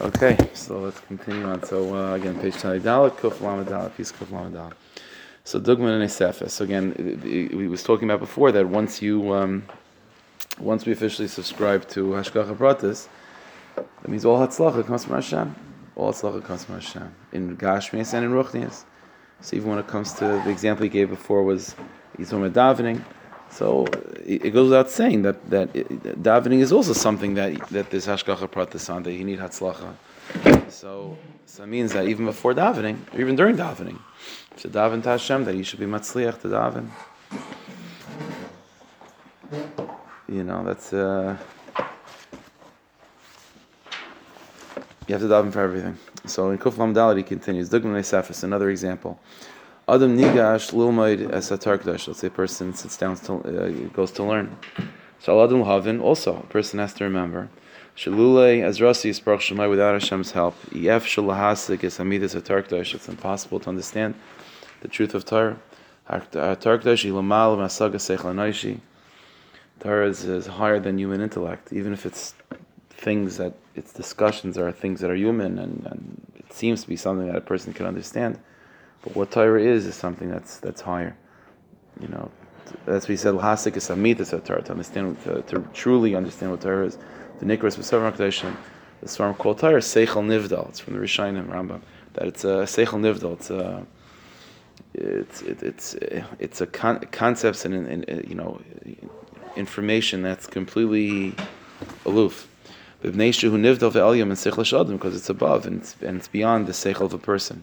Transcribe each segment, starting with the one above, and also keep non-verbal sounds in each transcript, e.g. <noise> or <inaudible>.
Okay, so let's continue on. So uh, again, page Tali Dalit, Kuf Lamed piece Kuf So Dugman and Esefes. So again, we was talking about before that once you, um, once we officially subscribe to Hashgacha Pratis, that means all Hatzlacha comes from Hashem. All Hatzlacha comes from Hashem in Gashmias and in Ruchnias. So even when it comes to the example he gave before was he's talking about davening. So it goes without saying that that davening is also something that that there's hashgacha pratis on that you need hatzlacha. So so that means that even before davening, or even during davening, to daven to Hashem, that you should be matzliach to daven. You know that's. Uh, you have to daven for everything. So in Kuf Lam he continues. Dugman Safis, another example. Adam nigash lilmaid as a tarkdash. Let's say a person sits down to uh, goes to learn. So Adam havin also a person has to remember. Shalule as Rasi sprach shemai without Hashem's help. Yef shalahasik is hamidus a tarkdash. It's impossible to understand the truth of Torah. Torah is, is higher than human intellect, even if it's things that its discussions are things that are human and, and it seems to be something that a person can understand. But what Torah is is something that's that's higher. You know, that's what he said. Lahasik is amitas Torah to understand to, to, truly understand what Torah is. The Nikras B'Savar the Svarim called Torah Seichel Nivdal. It's from the Rishayim Rambam. That it's a Seichel Nivdal. It's a it's it, it's uh, it's a con- concepts and, and, and you know information that's completely aloof. Because it's above and it's, and it's beyond the seichel of a person.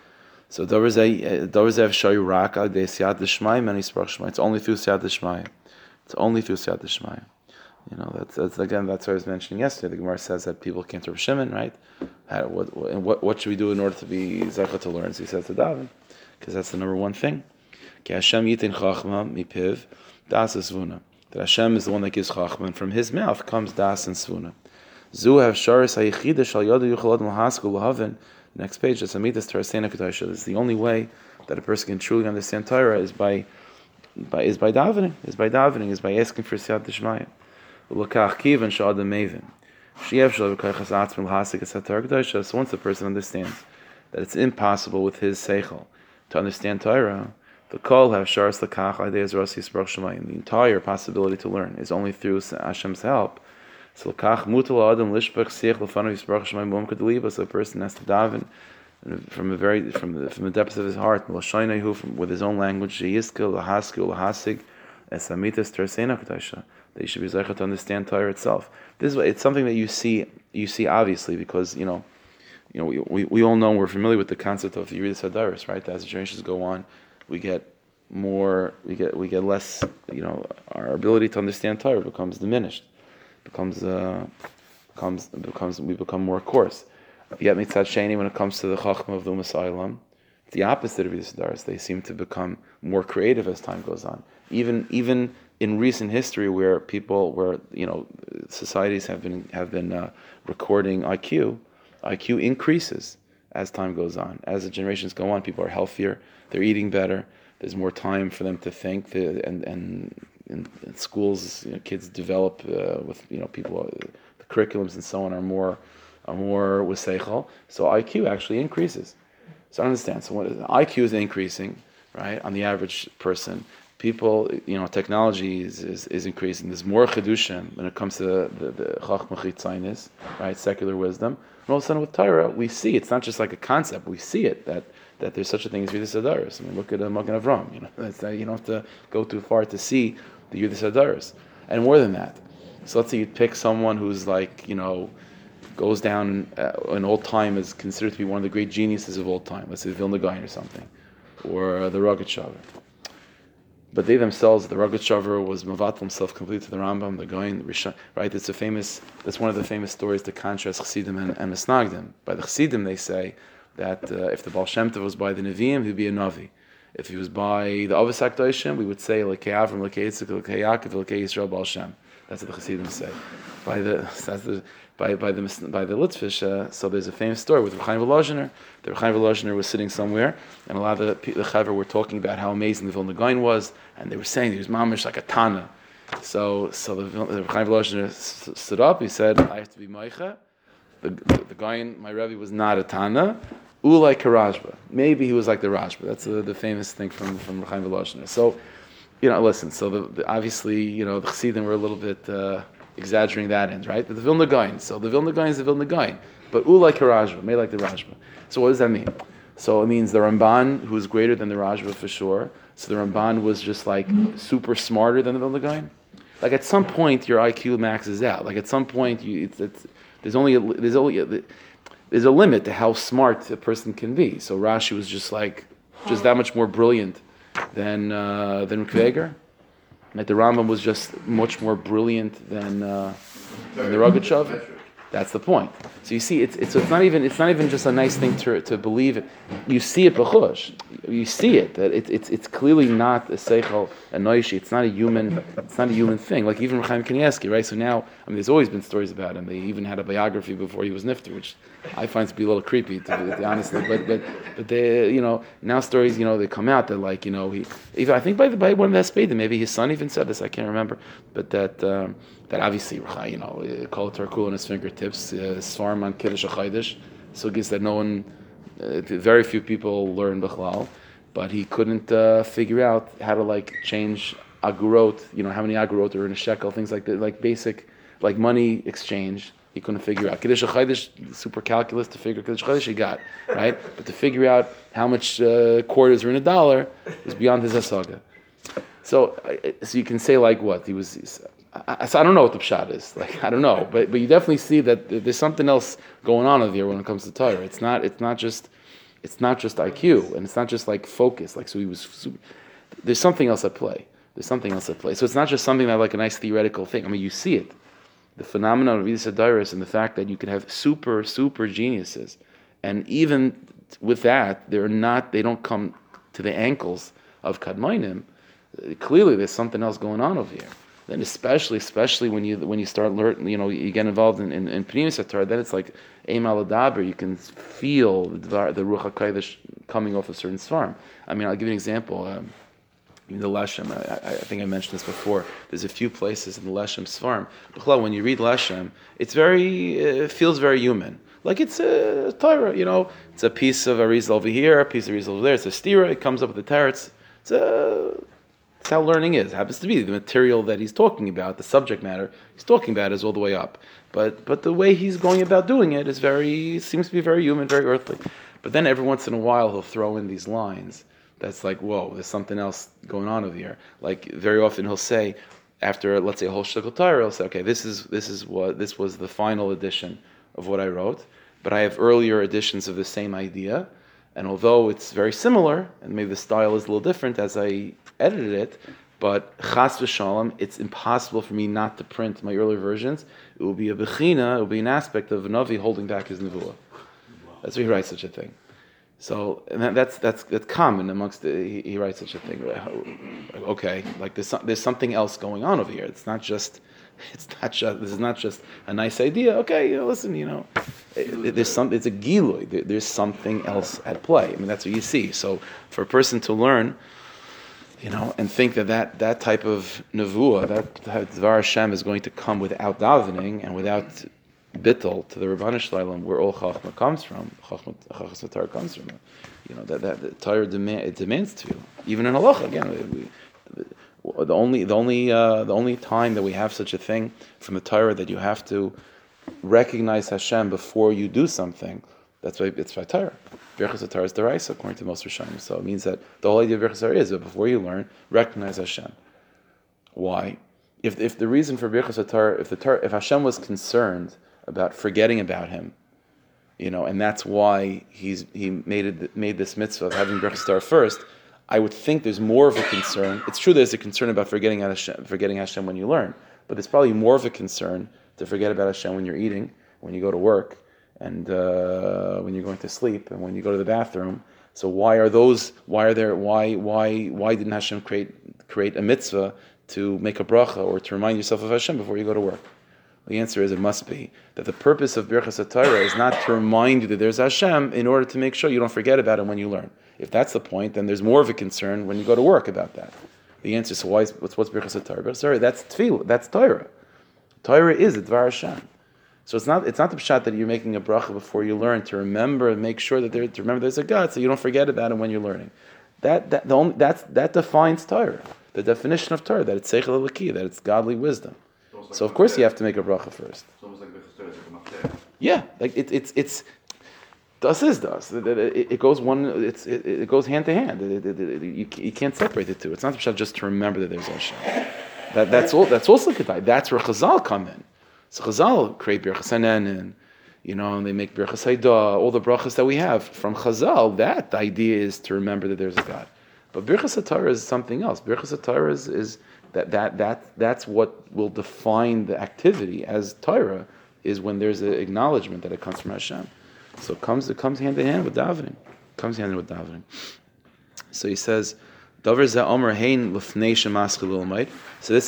So you raka de syat dishmay, many sprahma. It's only through Siyat Dishmaya. It's only through Siyat Dishmaya. You know, that's, that's again, that's what I was mentioning yesterday. The Gemara says that people came to Shimon, right? Uh, How, what, what, what should we do in order to be Zechah to learn? So he says to David, because that's the number one thing. Hashem yitin chachma mipiv das svuna. That Hashem is the one that gives chachma, and from His mouth comes das and svuna. Zu have sharis hayichida shal yodu Next page, that's Amidas Torah is the only way that a person can truly understand Torah is by, by is by davening, is by davening, is by asking for Siyat Dishmaya. So once the person understands that it's impossible with his seichel to understand Torah, the kol have sharas l'kach ideas rasi. The entire possibility to learn is only through Hashem's help so a person has to daven from a very from the from the depths of his heart, from with his own language. They should be zeichet to understand Torah itself. This is it's something that you see you see obviously because you know you know we, we, we all know we're familiar with the concept of the Yeridus Hadaris, right? As the generations go on, we get more we get we get less you know our ability to understand Torah becomes diminished becomes uh, becomes becomes we become more coarse. Yet mitzad sheni, when it comes to the chachma of the Umas the opposite of Yisdaris. They seem to become more creative as time goes on. Even even in recent history, where people, where you know, societies have been have been uh, recording IQ, IQ increases as time goes on. As the generations go on, people are healthier. They're eating better. There's more time for them to think, and and in, in schools, you know, kids develop uh, with you know people, uh, the curriculums and so on are more are more with seichel. So IQ actually increases. So I understand. So when IQ is increasing, right, on the average person, people, you know, technology is, is, is increasing. There's more chedushim when it comes to the the, the right, secular wisdom. And all of a sudden with Torah, we see it's not just like a concept. We see it that that there's such a thing as Yudis Adaris. I mean, look at a Magen Avram. You know, you don't have to go too far to see the Yudis Adaris, and more than that. So let's say you pick someone who's like, you know, goes down uh, in old time is considered to be one of the great geniuses of all time. Let's say Vilna Gaon or something, or uh, the Rogatchover. but they themselves, the Rogatchover was Mavat himself completely to the Rambam, the Goin, right? It's a famous, that's one of the famous stories to contrast Chassidim and, and Misnagdim. By the Chassidim, they say that uh, if the Baal Shem Tov was by the Nevi'im, he'd be a Navi. If he was by the Avos HaKadoshim, we would say, Lekei Avram, Lekei Yitzchak, Lekei Yaakov, Lekei Yisrael Baal Shem. That's what the Chassidim say. By the, <laughs> that's the, by, by the by the Litvish. Uh, so there's a famous story with Rechaim Volozhiner. The Rechaim Volozhiner was sitting somewhere, and a lot of the, the Chaver were talking about how amazing the Vilna was, and they were saying he was mamish like a Tana. So so the, the Rechaim Volozhiner stood up. He said, "I have to be Meicha." The, the, the Gaon, my Rebbe, was not a Tana. Ulai Karajba. Maybe he was like the Rajba. That's the, the famous thing from from Rechaim Volozhiner. So, you know, listen. So the, the, obviously, you know, the Chassidim were a little bit. Uh, exaggerating that end, right? But the Vilna Gaon. So the Vilna Gaon is the Vilna Gaon. But U like a Rajba, made like the Rajba. So what does that mean? So it means the Ramban, who is greater than the Rajba for sure. So the Ramban was just like super smarter than the Vilna Gaon. Like at some point, your IQ maxes out. Like at some point, you, it's, it's, there's only a, there's only a, there's a limit to how smart a person can be. So Rashi was just like just that much more brilliant than uh, than Kveger. That the Rambam was just much more brilliant than, uh, than the Rogatchover. That's the point. So you see, it's, it's, it's, not even it's not even just a nice thing to, to believe it. You see it b'chush. You see it that it, it's it's clearly not a seichel a noishi. It's not a human. It's not a human thing. Like even Chaim Kanievsky, right? So now, I mean, there's always been stories about him. They even had a biography before he was nifter, which I find to be a little creepy, to be, to be honest. But but but they, you know, now stories, you know, they come out that like, you know, he even I think by the by one of the maybe his son even said this. I can't remember, but that. Um, that obviously, you know, call Tarkul on his fingertips, uh, Svarm on Kiddush Achaydish, sugis that no one, uh, very few people learn Bechlal, but he couldn't uh, figure out how to like change agurot, you know, how many agurot are in a shekel, things like that, like basic, like money exchange. He couldn't figure out. Kiddush Achaydish, super calculus to figure Kiddush Achaydish he got, right? But to figure out how much uh, quarters are in a dollar is beyond his asaga. So, so you can say like what he was. I, I don't know what the pshat is. Like I don't know, but but you definitely see that there's something else going on over here when it comes to Torah. It's not it's not just it's not just IQ and it's not just like focus. Like so he was. There's something else at play. There's something else at play. So it's not just something that like a nice theoretical thing. I mean, you see it, the phenomenon of Adaris and the fact that you can have super super geniuses, and even with that, they're not. They don't come to the ankles of Kadmainim. Clearly, there's something else going on over here then especially, especially when you when you start learning, you know, you get involved in in, in Torah, then it's like Eim Aladaber, you can feel the, the Ruach HaKodesh coming off a certain farm. I mean, I'll give you an example. Um, the Leshem, I, I, think I mentioned this before. There's a few places in the Leshem Svarm. But when you read Leshem, it's very, it feels very human. Like it's a Torah, you know, it's a piece of Arizal over here, a piece of Arizal over there. It's a stira. It comes up with the teretz. It's a that's how learning is. It happens to be the material that he's talking about, the subject matter he's talking about is all the way up. But but the way he's going about doing it is very seems to be very human, very earthly. But then every once in a while he'll throw in these lines that's like, whoa, there's something else going on over here. Like very often he'll say, after let's say a whole shtickle Torah, he'll say, okay, this is this is what this was the final edition of what I wrote, but I have earlier editions of the same idea. And although it's very similar, and maybe the style is a little different as I edited it, but chas v'shalom, it's impossible for me not to print my earlier versions. It will be a bechina, it will be an aspect of Navi holding back his nevuah. That's why he writes such a thing. So and that, that's that's that's common amongst the, he, he, writes such a thing. Okay, like there's there's something else going on over here. It's not just <laughs> it's not just this is not just a nice idea. Okay, you know, listen, you know, there's some it's a giloy. There, there's something else at play. I mean, that's what you see. So for a person to learn you know, and think that that, that type of nevuah, that, that Dvar Hashem is going to come without davening and without bittel to the Rabbanu Shalom, where all Chachma comes from, Chachma comes from. You know, that, that the Torah demand, it demands to you. Even in halacha, again, we, the only, the, only, uh, the only time that we have such a thing from the Torah that you have to recognize Hashem before you do something, that's why it's by Torah. Birchas Torah is deraisa according to most Rishonim. So it means that the whole idea of Birchas is that before you learn, recognize Hashem. Why? If, if the reason for Birchas Torah, if the Torah, if Hashem was concerned about forgetting about Him, you know, and that's why he's he made it made this mitzvah of having Birchas Torah first. I would think there's more of a concern. It's true there's a concern about forgetting Hashem, forgetting Hashem when you learn, but there's probably more of a concern to forget about Hashem when you're eating, when you go to work, and uh, when you're going to sleep, and when you go to the bathroom. So why are those? Why are there? Why why why didn't Hashem create create a mitzvah to make a bracha or to remind yourself of Hashem before you go to work? The answer is it must be that the purpose of Birchas Torah is not to remind you that there's Hashem in order to make sure you don't forget about Him when you learn. If that's the point, then there's more of a concern when you go to work about that. The answer is so why is, what's, what's Birchas? Sorry, that's tefillah, that's Torah. Torah is a Dvar Hashem. So it's not it's not the pshat that you're making a bracha before you learn to remember and make sure that there, to remember there's a God so you don't forget about Him when you're learning. That that the only, that's, that defines Torah. The definition of Torah that it's seichel that it's godly wisdom. So of course you have to make a bracha first. Yeah, like it, it's it's das is das. It, it, it goes one. It's it, it, goes hand to hand. you, you can't separate the two. It's not just to remember that there's Hashem. That, that's all. That's also kedai. That's where Chazal come in. So Chazal create birchas and you know, and they make birchas all the brachas that we have from Chazal. That the idea is to remember that there's a God. But birchas Torah is something else. Birchas Torah is, is that, that, that, that's what will define the activity as Torah, is when there's an acknowledgement that it comes from Hashem. So it comes, it comes hand in hand with davening. It comes hand in hand with davening. So he says, So this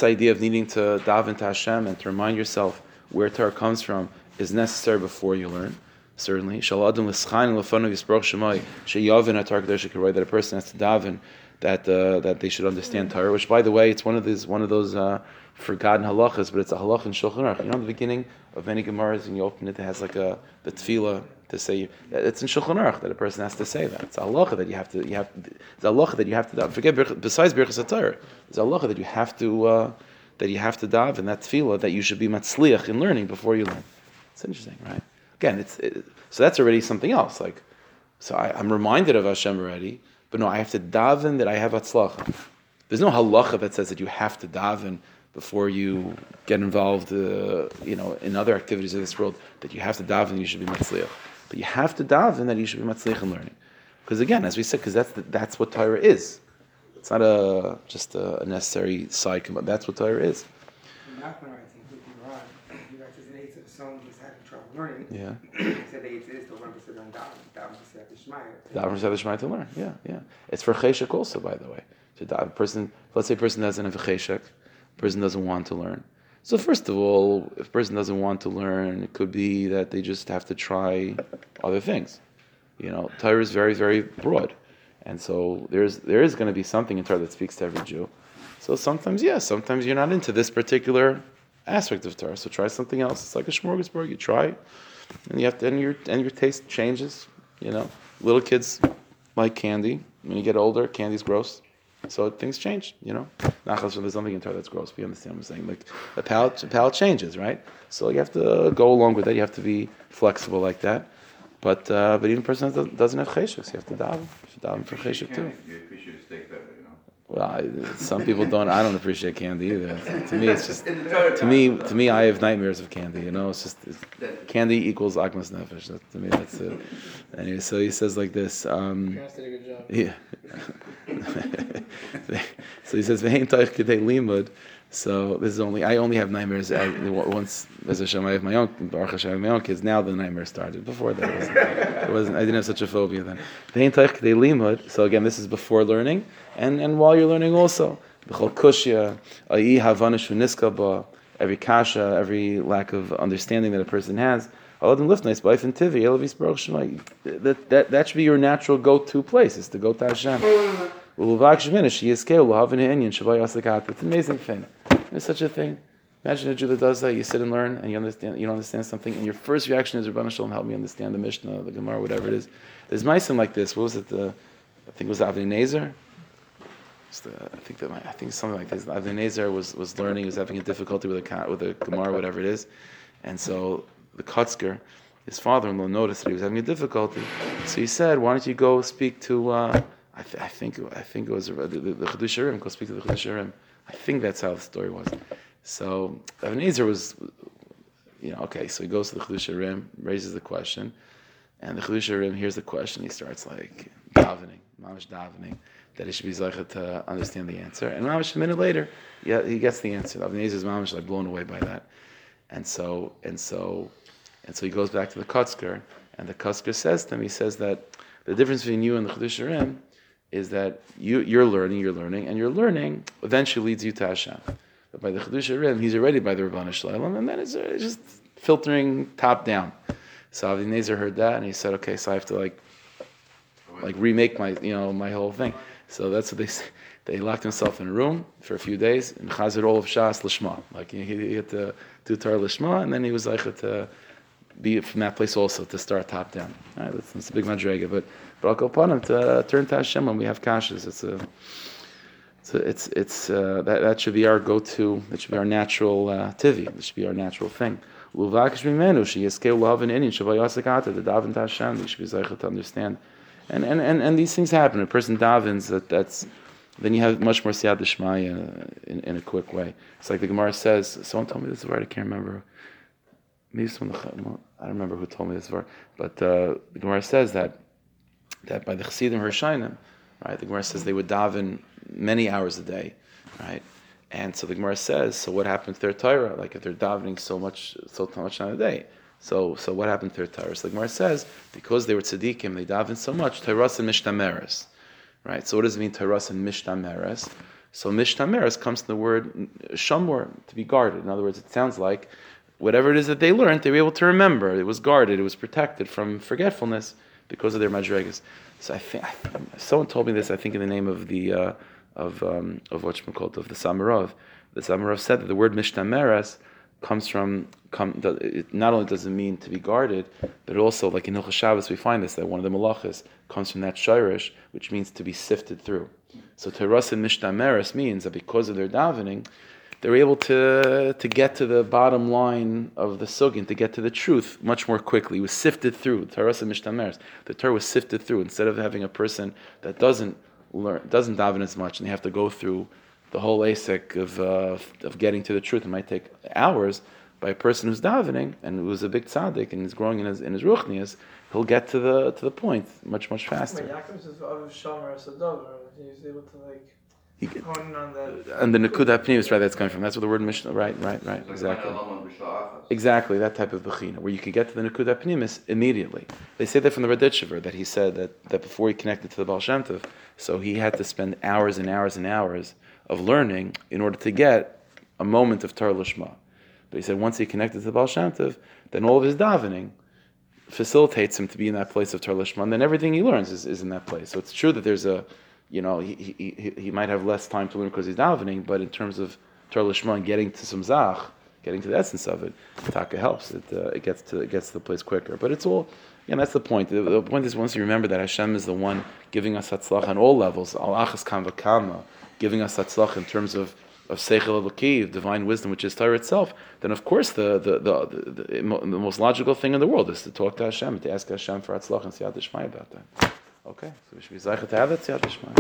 idea of needing to daven to Hashem and to remind yourself where Torah comes from is necessary before you learn. Certainly, that a person has to daven that uh, that they should understand Torah. Which, by the way, it's one of these one of those uh, forgotten halachas, but it's a halach in Shulchan Aruch. You know, in the beginning of many gemaras, and you open it, it has like a the tefillah to say it's in Shulchan Aruch that a person has to say that. It's a halacha that you have to you have it's a halacha that you have to daven. Forget besides birchas Torah, it's a halacha that you have to uh, that you have to daven that tefillah that you should be matzliach in learning before you learn. It's interesting, right? Again, it's it, so that's already something else. Like, so I, I'm reminded of Hashem already but no, I have to daven that I have atzlacha. There's no halacha that says that you have to daven before you get involved, uh, you know, in other activities of this world. That you have to daven, you should be matzliach. But you have to daven that you should be matzliach in learning. Because again, as we said, because that's the, that's what Torah is. It's not a just a necessary side but that's what Torah is. Learning. Yeah. <clears throat> said they exist to learn to learn daven Daven Seder Shmai to learn. Yeah, yeah. It's for cheshek also, by the way. To a person, let's say a person doesn't have a cheshek, person doesn't want to learn. So first of all, if a person doesn't want to learn, it could be that they just have to try other things. You know, Torah is very, very broad, and so there's there is going to be something in Torah that speaks to every Jew. So sometimes, yes, yeah, sometimes you're not into this particular aspect of Torah. So try something else. It's like a smorgasbord. You try, and you have to, and your and your taste changes. You know, little kids like candy. When you get older, candy's gross. So things change, you know. Nachas, there's something in Torah that's gross. We understand what I'm saying. Like the palate, the palate changes, right? So you have to go along with that. You have to be flexible like that. But uh, but even person that doesn't have cheshuk, you have to daven. You should daven for cheshuk too. Well, I, some people don't. I don't appreciate candy either. To me, it's just to me. To me, I have nightmares of candy. You know, it's just it's, candy equals akmas nefesh. That, to me, that's it. Anyway, so he says like this. Um, yeah. <laughs> so he says, "V'hein toich kedei limud." So this is only I only have nightmares once as a I have my own Baruch Hashem I have my own kids. Now the nightmare started. Before that, it wasn't, it wasn't I didn't have such a phobia then. So again, this is before learning, and and while you're learning also. Every kasha, every lack of understanding that a person has. That, that, that should be your natural go-to place, is to go to Hashem. It's an amazing thing. There's such a thing. Imagine a Jew that does that. You sit and learn, and you understand. You don't understand something, and your first reaction is, "Rabban Shalom, help me understand the Mishnah, the Gemara, whatever it is." There's meisim like this. What was it? The, I think it was Avnei Nezer. I think that I think something like this. Avnei Nezer was, was learning. He was having a difficulty with a with a Gemara, whatever it is, and so the Kotzker, his father-in-law, noticed that he was having a difficulty. So he said, "Why don't you go speak to?" Uh, I, th- I, think I think it was the, the, Chedush Go speak to the Chedush I think that's how the story was. So Avnei Nezer was, you know, okay. So he goes to the Chedush raises the question, And the Chiddushei hears the question. He starts like davening, mamish davening, that he should be zeichet to understand the answer. And mamish a minute later, yeah, he gets the answer. Avnei is mamish like blown away by that. And so and so and so he goes back to the Kotzker, and the Kotzker says to him, he says that the difference between you and the Chiddushei is that you, you're learning, you're learning, and your learning eventually leads you to Hashem. But by the Chiddushei he's already by the Rabbanu Shalom, and then it's, it's just filtering top down. So Avi Nezer heard that, and he said, okay, so I have to like, like remake my, you know, my whole thing. So that's what they say. They locked himself in a room for a few days and chazir all of Shas Lishma. Like he, he had to do Torah Lishma, and then he was like to be from that place also to start top down. All right, that's, that's a big madrega, but but I'll go upon him to uh, turn to Hashem when we have kashas. It's a it's it's, it's uh, that that should be our go-to. That should be our natural uh, tivi. That should be our natural thing. Luvakish mimenu she yeskel love and inin shavayasakata the daven Hashem. They should be zeicha to understand. And, and, and, and these things happen. A person davens that that's then you have much more siyad in, in a quick way. It's like the Gemara says. Someone told me this word. I can't remember maybe someone, I don't remember who told me this word, but uh, the Gemara says that that by the Chassidim Hershainim, right, the Gemara says they would daven many hours a day, right? And so the Gemara says, so what happened to their Torah? Like if they're davening so much, so much on a day, so so what happened to their Torah? So the Gemara says because they were tzaddikim, they davened so much Torah and mishtameres, right? So what does it mean Torah and mishtameres? So mishtameres comes from the word shamor to be guarded. In other words, it sounds like whatever it is that they learned, they were able to remember. It was guarded, it was protected from forgetfulness because of their madrigas. So I think someone told me this. I think in the name of the uh, of um, of what's called of the Samarov. The Samarov said that the word mishtameres comes from come, it not only does it mean to be guarded, but also like in Hilchas Shabbos we find this that one of the malachas comes from that shirish, which means to be sifted through. So teras and mishtameres means that because of their davening, they were able to, to get to the bottom line of the sugin, to get to the truth much more quickly. It was sifted through. Mishtamers. The Torah was sifted through. Instead of having a person that doesn't learn, doesn't daven as much, and they have to go through the whole asik of, uh, of getting to the truth. It might take hours. By a person who's davening and who's a big tzaddik and is growing in his in his ruchnias, he'll get to the to the point much much faster. Wait, Yaakov says, He's able to like he, and the Nakuda Pnimis, right, that's coming from. That's where the word Mishnah, right, right, right, exactly. Exactly, that type of Bechina, where you could get to the Nakuda Pnimis immediately. They say that from the Raditchever, that he said that, that before he connected to the Baal Shem Tov, so he had to spend hours and hours and hours of learning in order to get a moment of Torah Lishma. But he said once he connected to the Baal Shem Tov, then all of his davening facilitates him to be in that place of Torah Lishma, and then everything he learns is, is in that place. So it's true that there's a you know, he, he, he, might have less time to learn because he's davening, but in terms of Torah Lishma and getting to some Zach, getting to the essence of it, Taka helps. It, uh, it gets to it gets to the place quicker. But it's all, and that's the point. The, the, point is once you remember that Hashem is the one giving us Hatzlach on all levels, Al Achas Kam giving us Hatzlach in terms of of Seichel Eloki, divine wisdom, which is Torah itself, then of course the the, the, the, the, most logical thing in the world is to talk to Hashem, to ask Hashem for Hatzlach and Siyat Shmai about that. Okay, so wie sage ich, der hat es ja, das ist mein.